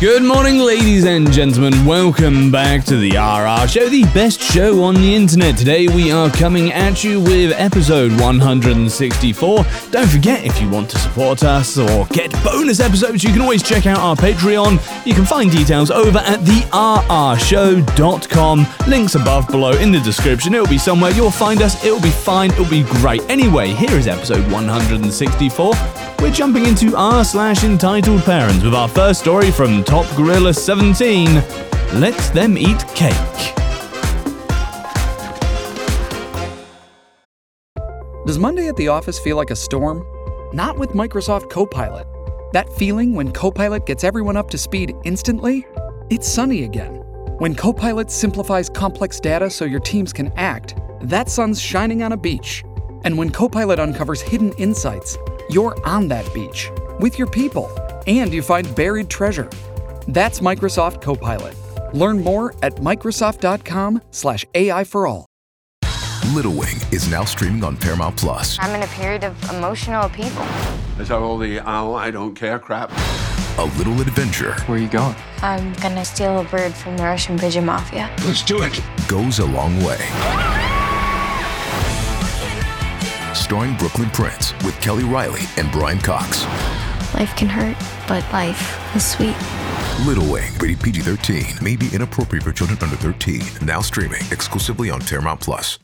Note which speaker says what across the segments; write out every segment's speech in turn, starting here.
Speaker 1: Good morning, ladies and gentlemen. Welcome back to the RR Show, the best show on the internet. Today we are coming at you with episode 164. Don't forget, if you want to support us or get bonus episodes, you can always check out our Patreon. You can find details over at therrshow.com. Links above below in the description. It'll be somewhere. You'll find us. It'll be fine. It'll be great. Anyway, here is episode 164. We're jumping into r slash entitled parents with our first story from Top Gorilla 17. Let them eat cake.
Speaker 2: Does Monday at the office feel like a storm? Not with Microsoft Copilot. That feeling when Copilot gets everyone up to speed instantly? It's sunny again. When Copilot simplifies complex data so your teams can act, that sun's shining on a beach. And when Copilot uncovers hidden insights, you're on that beach with your people and you find buried treasure. That's Microsoft Copilot. Learn more at Microsoft.com/slash AI for all.
Speaker 3: Little Wing is now streaming on Paramount Plus.
Speaker 4: I'm in a period of emotional upheaval.
Speaker 5: Is that all the oh, I don't care crap?
Speaker 3: A little adventure
Speaker 6: Where are you going?
Speaker 4: I'm gonna steal a bird from the Russian pigeon mafia.
Speaker 5: Let's do it.
Speaker 3: goes a long way. Starring Brooklynn Prince with Kelly Reilly and Brian Cox.
Speaker 4: Life can hurt, but life is sweet.
Speaker 3: Little Wing, rated PG 13, may be inappropriate for children under 13. Now streaming exclusively on Paramount Plus.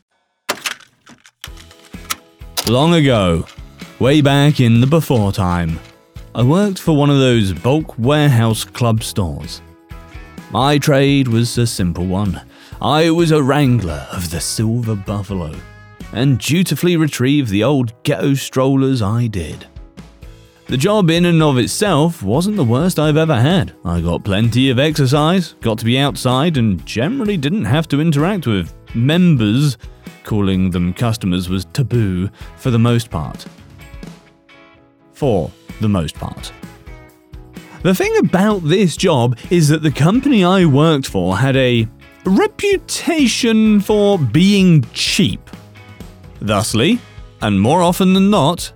Speaker 1: Long ago, way back in the before time, I worked for one of those bulk warehouse club stores. My trade was a simple one. I was a wrangler of the Silver Buffalo, and dutifully retrieve the old ghetto strollers I did. The job in and of itself wasn't the worst I've ever had. I got plenty of exercise, got to be outside, and generally didn't have to interact with members. Calling them customers was taboo for the most part. For the most part. The thing about this job is that the company I worked for had a reputation for being cheap. Thusly, and more often than not,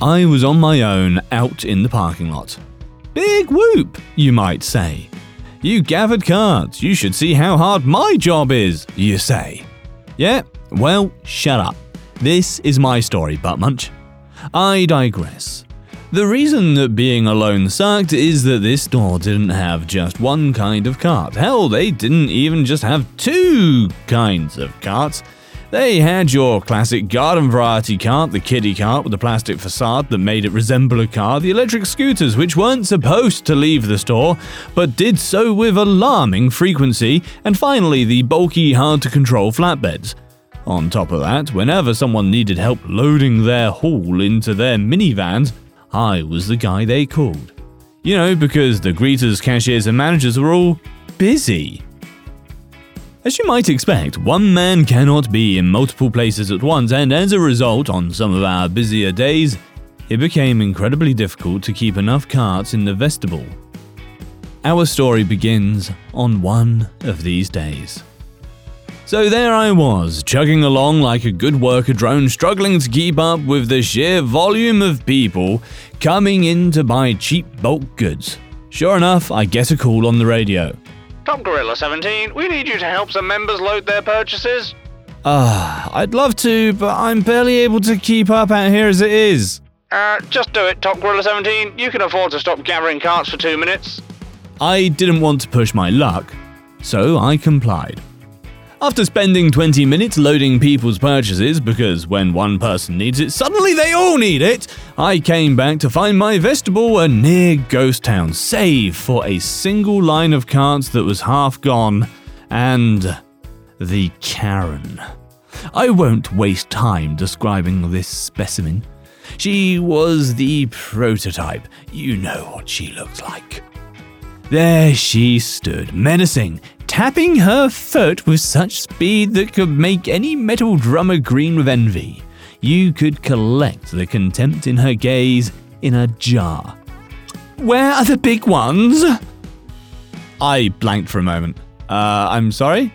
Speaker 1: I was on my own out in the parking lot. Big whoop, you might say. You gathered cards, you should see how hard my job is, you say. Yeah, well, shut up. This is my story, Butt Munch. I digress. The reason that being alone sucked is that this store didn't have just one kind of cart. Hell, they didn't even just have two kinds of carts. They had your classic garden variety cart, the kiddie cart with the plastic facade that made it resemble a car, the electric scooters which weren't supposed to leave the store, but did so with alarming frequency, and finally the bulky, hard to control flatbeds. On top of that, whenever someone needed help loading their haul into their minivans, I was the guy they called. You know, because the greeters, cashiers, and managers were all busy. As you might expect, one man cannot be in multiple places at once, and as a result, on some of our busier days, it became incredibly difficult to keep enough carts in the vestibule. Our story begins on one of these days. So there I was, chugging along like a good worker drone, struggling to keep up with the sheer volume of people coming in to buy cheap bulk goods. Sure enough, I get a call on the radio.
Speaker 7: Top Gorilla 17, we need you to help some members load their purchases.
Speaker 1: Ah, I'd love to, but I'm barely able to keep up out here as it is.
Speaker 7: Uh, just do it, Top Gorilla 17. You can afford to stop gathering carts for two minutes.
Speaker 1: I didn't want to push my luck, so I complied. After spending 20 minutes loading people's purchases, because when one person needs it, suddenly they all need it, I came back to find my vestibule a near ghost town, save for a single line of carts that was half gone, and the Karen. I won't waste time describing this specimen. She was the prototype. You know what she looked like. There she stood, menacing, tapping her foot with such speed that could make any metal drummer green with envy. You could collect the contempt in her gaze in a jar. Where are the big ones? I blanked for a moment. Uh, I'm sorry?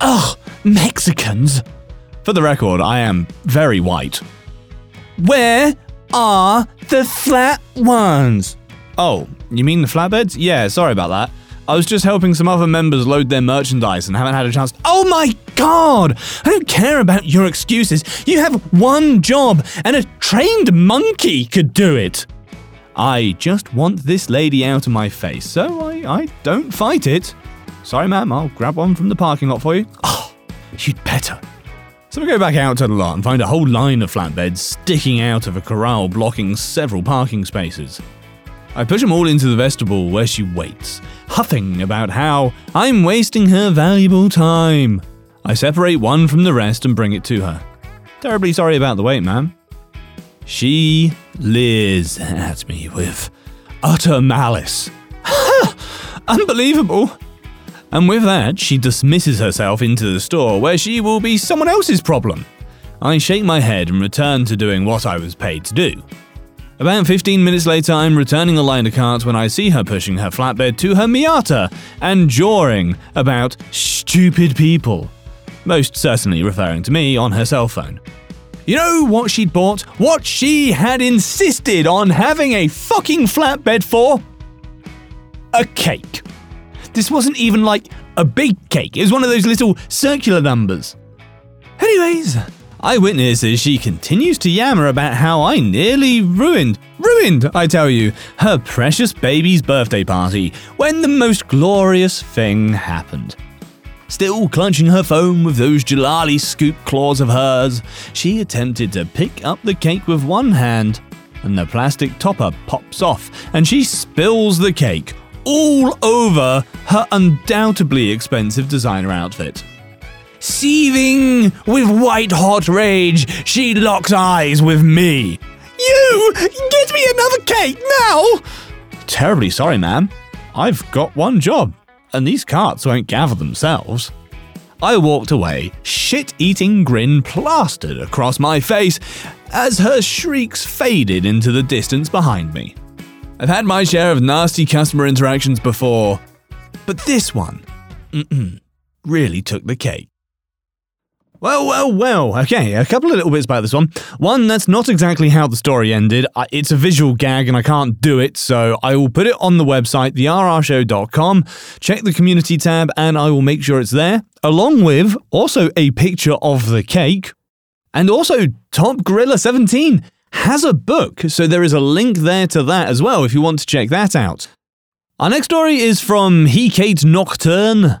Speaker 1: Ugh, Mexicans! For the record, I am very white. Where are the flat ones? Oh, you mean the flatbeds? Yeah, sorry about that. I was just helping some other members load their merchandise and haven't had a chance. Oh my god! I don't care about your excuses. You have one job, and a trained monkey could do it. I just want this lady out of my face, so I, I don't fight it. Sorry, ma'am, I'll grab one from the parking lot for you. Oh, you'd better. So we go back out to the lot and find a whole line of flatbeds sticking out of a corral blocking several parking spaces. I push them all into the vestibule where she waits, huffing about how I'm wasting her valuable time. I separate one from the rest and bring it to her. Terribly sorry about the wait, ma'am. She leers at me with utter malice. Unbelievable! And with that, she dismisses herself into the store where she will be someone else's problem. I shake my head and return to doing what I was paid to do. About 15 minutes later, I'm returning a line of carts when I see her pushing her flatbed to her Miata and jawing about stupid people. Most certainly referring to me on her cell phone. You know what she'd bought? What she had insisted on having a fucking flatbed for? A cake. This wasn't even like a big cake, it was one of those little circular numbers. Anyways, I witness as she continues to yammer about how I nearly ruined, ruined, I tell you, her precious baby's birthday party when the most glorious thing happened. Still clutching her phone with those Jalali scoop claws of hers, she attempted to pick up the cake with one hand, and the plastic topper pops off, and she spills the cake all over her undoubtedly expensive designer outfit. Seething with white hot rage, she locks eyes with me. You! Get me another cake now! Terribly sorry, ma'am. I've got one job, and these carts won't gather themselves. I walked away, shit eating grin plastered across my face as her shrieks faded into the distance behind me. I've had my share of nasty customer interactions before, but this one, really took the cake. Well, well, well. Okay, a couple of little bits about this one. One, that's not exactly how the story ended. It's a visual gag and I can't do it, so I will put it on the website, therrshow.com. Check the community tab and I will make sure it's there, along with also a picture of the cake. And also, Top Gorilla 17 has a book, so there is a link there to that as well if you want to check that out. Our next story is from He Kate Nocturne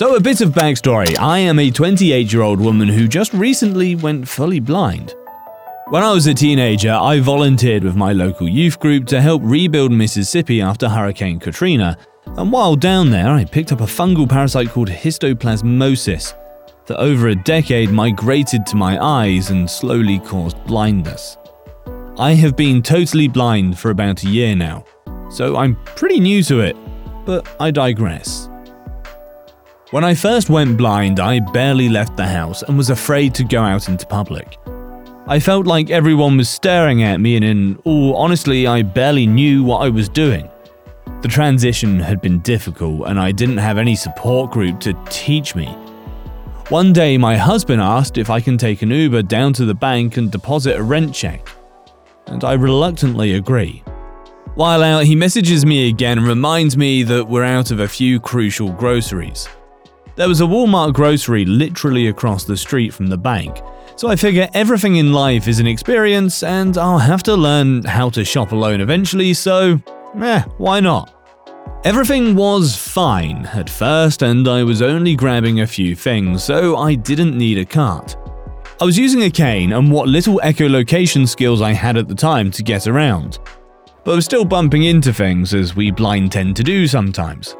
Speaker 1: So, a bit of backstory I am a 28 year old woman who just recently went fully blind. When I was a teenager, I volunteered with my local youth group to help rebuild Mississippi after Hurricane Katrina, and while down there, I picked up a fungal parasite called histoplasmosis that over a decade migrated to my eyes and slowly caused blindness. I have been totally blind for about a year now, so I'm pretty new to it, but I digress. When I first went blind, I barely left the house and was afraid to go out into public. I felt like everyone was staring at me, and in all I barely knew what I was doing. The transition had been difficult, and I didn't have any support group to teach me. One day, my husband asked if I can take an Uber down to the bank and deposit a rent check, and I reluctantly agree. While out, he messages me again and reminds me that we're out of a few crucial groceries. There was a Walmart grocery literally across the street from the bank, so I figure everything in life is an experience and I'll have to learn how to shop alone eventually, so eh, why not? Everything was fine at first, and I was only grabbing a few things, so I didn't need a cart. I was using a cane and what little echolocation skills I had at the time to get around, but I was still bumping into things as we blind tend to do sometimes.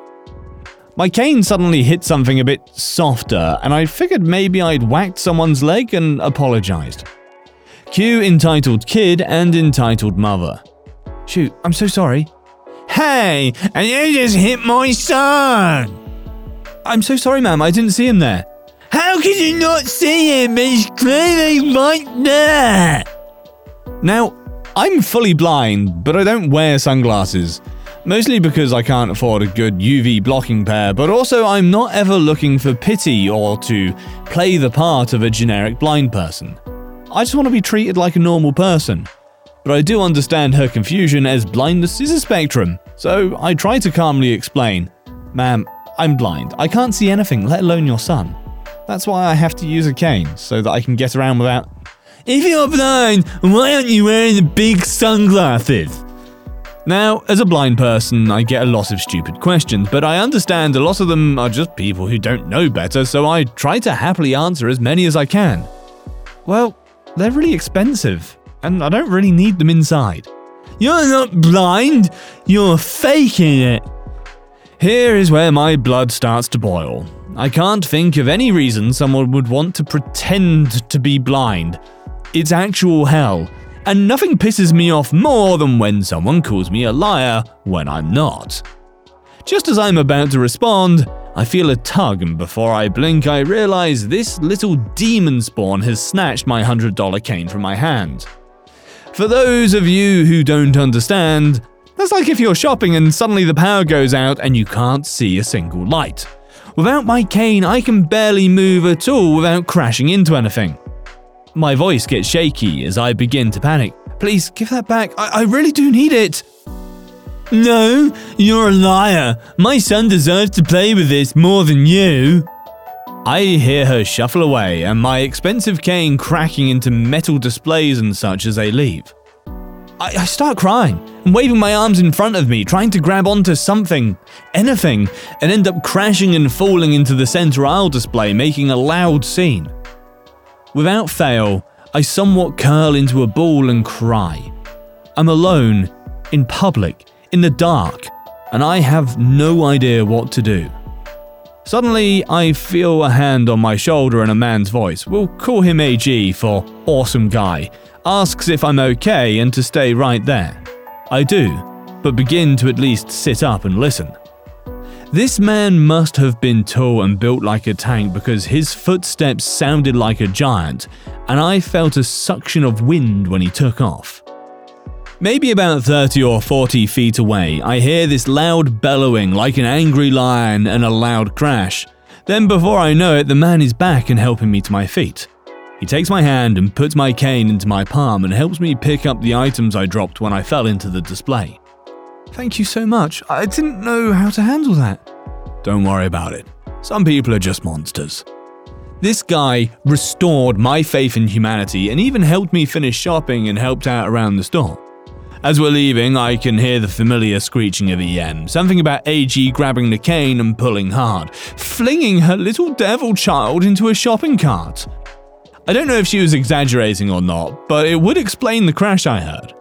Speaker 1: My cane suddenly hit something a bit softer, and I figured maybe I'd whacked someone's leg and apologized. Cue entitled kid and entitled mother. Shoot, I'm so sorry. Hey, and you just hit my son! I'm so sorry, ma'am, I didn't see him there. How can you not see him? He's clearly right there! Now, I'm fully blind, but I don't wear sunglasses. Mostly because I can't afford a good UV blocking pair, but also I'm not ever looking for pity or to play the part of a generic blind person. I just want to be treated like a normal person. But I do understand her confusion as blindness is a spectrum, so I try to calmly explain Ma'am, I'm blind. I can't see anything, let alone your son. That's why I have to use a cane, so that I can get around without. If you're blind, why aren't you wearing the big sunglasses? Now, as a blind person, I get a lot of stupid questions, but I understand a lot of them are just people who don't know better, so I try to happily answer as many as I can. Well, they're really expensive, and I don't really need them inside. You're not blind, you're faking it. Here is where my blood starts to boil. I can't think of any reason someone would want to pretend to be blind. It's actual hell, and nothing pisses me off more than when someone calls me a liar when I'm not. Just as I'm about to respond, I feel a tug, and before I blink, I realize this little demon spawn has snatched my $100 cane from my hand. For those of you who don't understand, that's like if you're shopping and suddenly the power goes out and you can't see a single light. Without my cane, I can barely move at all without crashing into anything. My voice gets shaky as I begin to panic. Please give that back. I, I really do need it. No, you're a liar. My son deserves to play with this more than you. I hear her shuffle away and my expensive cane cracking into metal displays and such as they leave. I, I start crying and waving my arms in front of me, trying to grab onto something, anything, and end up crashing and falling into the center aisle display, making a loud scene. Without fail, I somewhat curl into a ball and cry. I'm alone, in public, in the dark, and I have no idea what to do. Suddenly, I feel a hand on my shoulder and a man's voice. We'll call him AG for awesome guy. Asks if I'm okay and to stay right there. I do, but begin to at least sit up and listen. This man must have been tall and built like a tank because his footsteps sounded like a giant, and I felt a suction of wind when he took off. Maybe about 30 or 40 feet away, I hear this loud bellowing like an angry lion and a loud crash. Then, before I know it, the man is back and helping me to my feet. He takes my hand and puts my cane into my palm and helps me pick up the items I dropped when I fell into the display. Thank you so much. I didn't know how to handle that. Don't worry about it. Some people are just monsters. This guy restored my faith in humanity and even helped me finish shopping and helped out around the store. As we're leaving, I can hear the familiar screeching of EM, something about AG grabbing the cane and pulling hard, flinging her little devil child into a shopping cart. I don't know if she was exaggerating or not, but it would explain the crash I heard.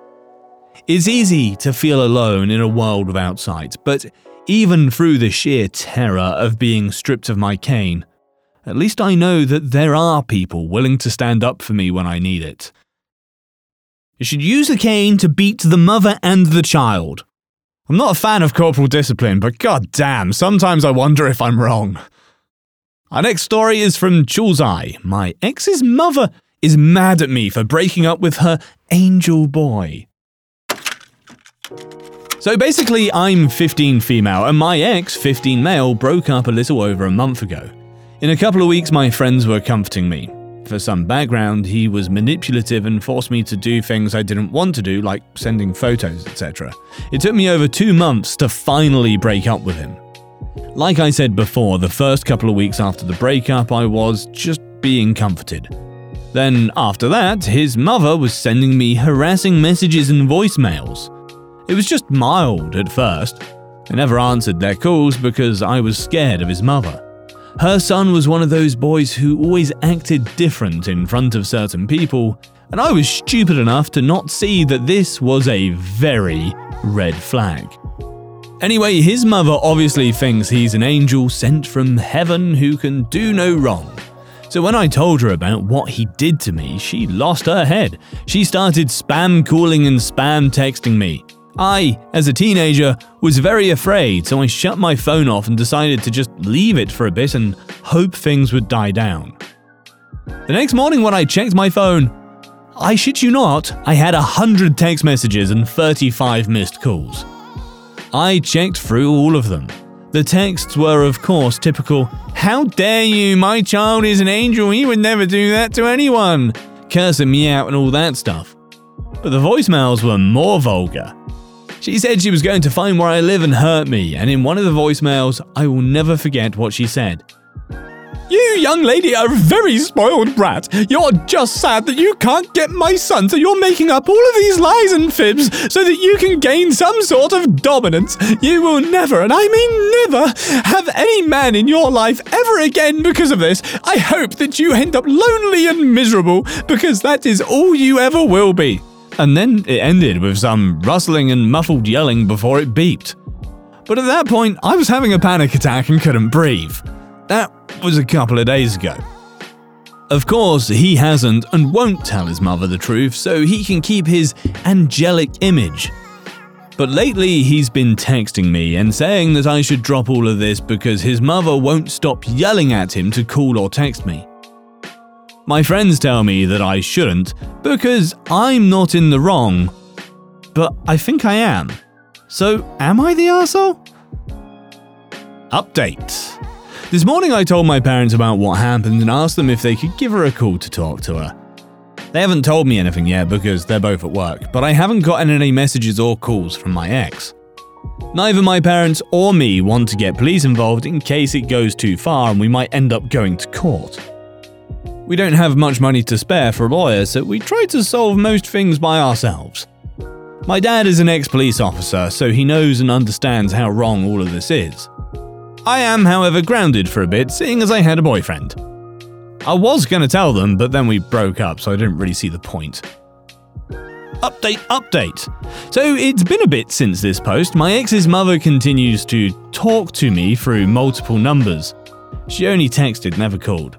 Speaker 1: It's easy to feel alone in a world without sight, but even through the sheer terror of being stripped of my cane, at least I know that there are people willing to stand up for me when I need it. You should use the cane to beat the mother and the child. I'm not a fan of corporal discipline, but god damn, sometimes I wonder if I'm wrong. Our next story is from Chulzai. My ex's mother is mad at me for breaking up with her angel boy. So basically, I'm 15 female, and my ex, 15 male, broke up a little over a month ago. In a couple of weeks, my friends were comforting me. For some background, he was manipulative and forced me to do things I didn't want to do, like sending photos, etc. It took me over two months to finally break up with him. Like I said before, the first couple of weeks after the breakup, I was just being comforted. Then, after that, his mother was sending me harassing messages and voicemails. It was just mild at first. I never answered their calls because I was scared of his mother. Her son was one of those boys who always acted different in front of certain people, and I was stupid enough to not see that this was a very red flag. Anyway, his mother obviously thinks he's an angel sent from heaven who can do no wrong. So when I told her about what he did to me, she lost her head. She started spam calling and spam texting me. I, as a teenager, was very afraid, so I shut my phone off and decided to just leave it for a bit and hope things would die down. The next morning, when I checked my phone, I shit you not, I had 100 text messages and 35 missed calls. I checked through all of them. The texts were, of course, typical How dare you? My child is an angel. He would never do that to anyone. Cursing me out and all that stuff. But the voicemails were more vulgar. She said she was going to find where I live and hurt me, and in one of the voicemails, I will never forget what she said. You, young lady, are a very spoiled brat. You're just sad that you can't get my son, so you're making up all of these lies and fibs so that you can gain some sort of dominance. You will never, and I mean never, have any man in your life ever again because of this. I hope that you end up lonely and miserable, because that is all you ever will be. And then it ended with some rustling and muffled yelling before it beeped. But at that point, I was having a panic attack and couldn't breathe. That was a couple of days ago. Of course, he hasn't and won't tell his mother the truth so he can keep his angelic image. But lately, he's been texting me and saying that I should drop all of this because his mother won't stop yelling at him to call or text me. My friends tell me that I shouldn't because I'm not in the wrong, but I think I am. So, am I the asshole? Update. This morning I told my parents about what happened and asked them if they could give her a call to talk to her. They haven't told me anything yet because they're both at work, but I haven't gotten any messages or calls from my ex. Neither my parents or me want to get police involved in case it goes too far and we might end up going to court. We don't have much money to spare for a lawyer, so we try to solve most things by ourselves. My dad is an ex police officer, so he knows and understands how wrong all of this is. I am, however, grounded for a bit, seeing as I had a boyfriend. I was going to tell them, but then we broke up, so I didn't really see the point. Update, update. So it's been a bit since this post. My ex's mother continues to talk to me through multiple numbers. She only texted, never called.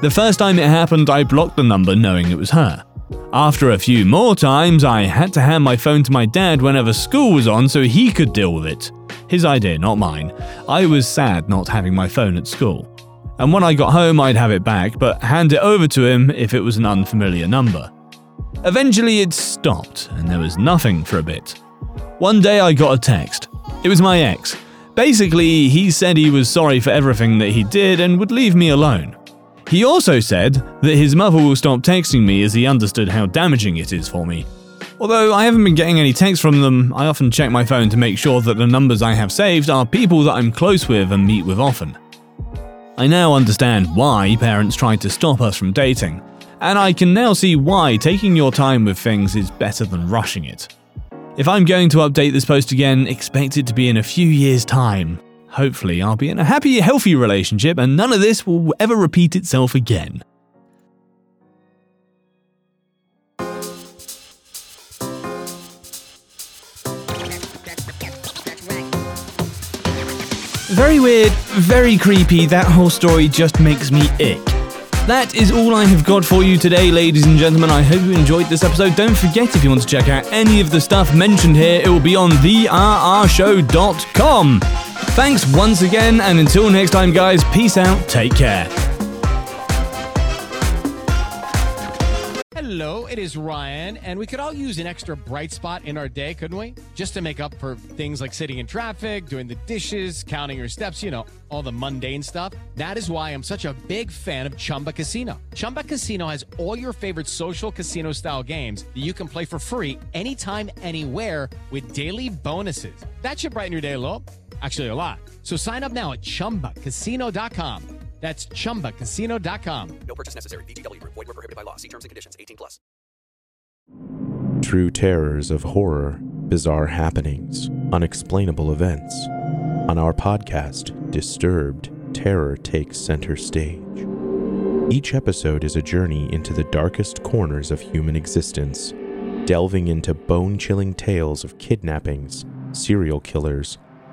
Speaker 1: The first time it happened, I blocked the number knowing it was her. After a few more times, I had to hand my phone to my dad whenever school was on so he could deal with it. His idea, not mine. I was sad not having my phone at school. And when I got home, I'd have it back, but hand it over to him if it was an unfamiliar number. Eventually, it stopped, and there was nothing for a bit. One day, I got a text. It was my ex. Basically, he said he was sorry for everything that he did and would leave me alone. He also said that his mother will stop texting me as he understood how damaging it is for me. Although I haven't been getting any texts from them, I often check my phone to make sure that the numbers I have saved are people that I'm close with and meet with often. I now understand why parents tried to stop us from dating, and I can now see why taking your time with things is better than rushing it. If I'm going to update this post again, expect it to be in a few years' time. Hopefully, I'll be in a happy, healthy relationship and none of this will ever repeat itself again. Very weird, very creepy, that whole story just makes me ick. That is all I have got for you today, ladies and gentlemen. I hope you enjoyed this episode. Don't forget, if you want to check out any of the stuff mentioned here, it will be on therrshow.com. Thanks once again, and until next time, guys, peace out, take care.
Speaker 8: Hello, it is Ryan, and we could all use an extra bright spot in our day, couldn't we? Just to make up for things like sitting in traffic, doing the dishes, counting your steps, you know, all the mundane stuff. That is why I'm such a big fan of Chumba Casino. Chumba Casino has all your favorite social casino style games that you can play for free anytime, anywhere with daily bonuses. That should brighten your day a little. Actually, a lot. So sign up now at chumbacasino.com. That's chumbacasino.com.
Speaker 9: No purchase necessary. VGW Group. Void were prohibited by law. See terms and conditions. 18 plus.
Speaker 10: True terrors of horror, bizarre happenings, unexplainable events. On our podcast, Disturbed, terror takes center stage. Each episode is a journey into the darkest corners of human existence, delving into bone chilling tales of kidnappings, serial killers,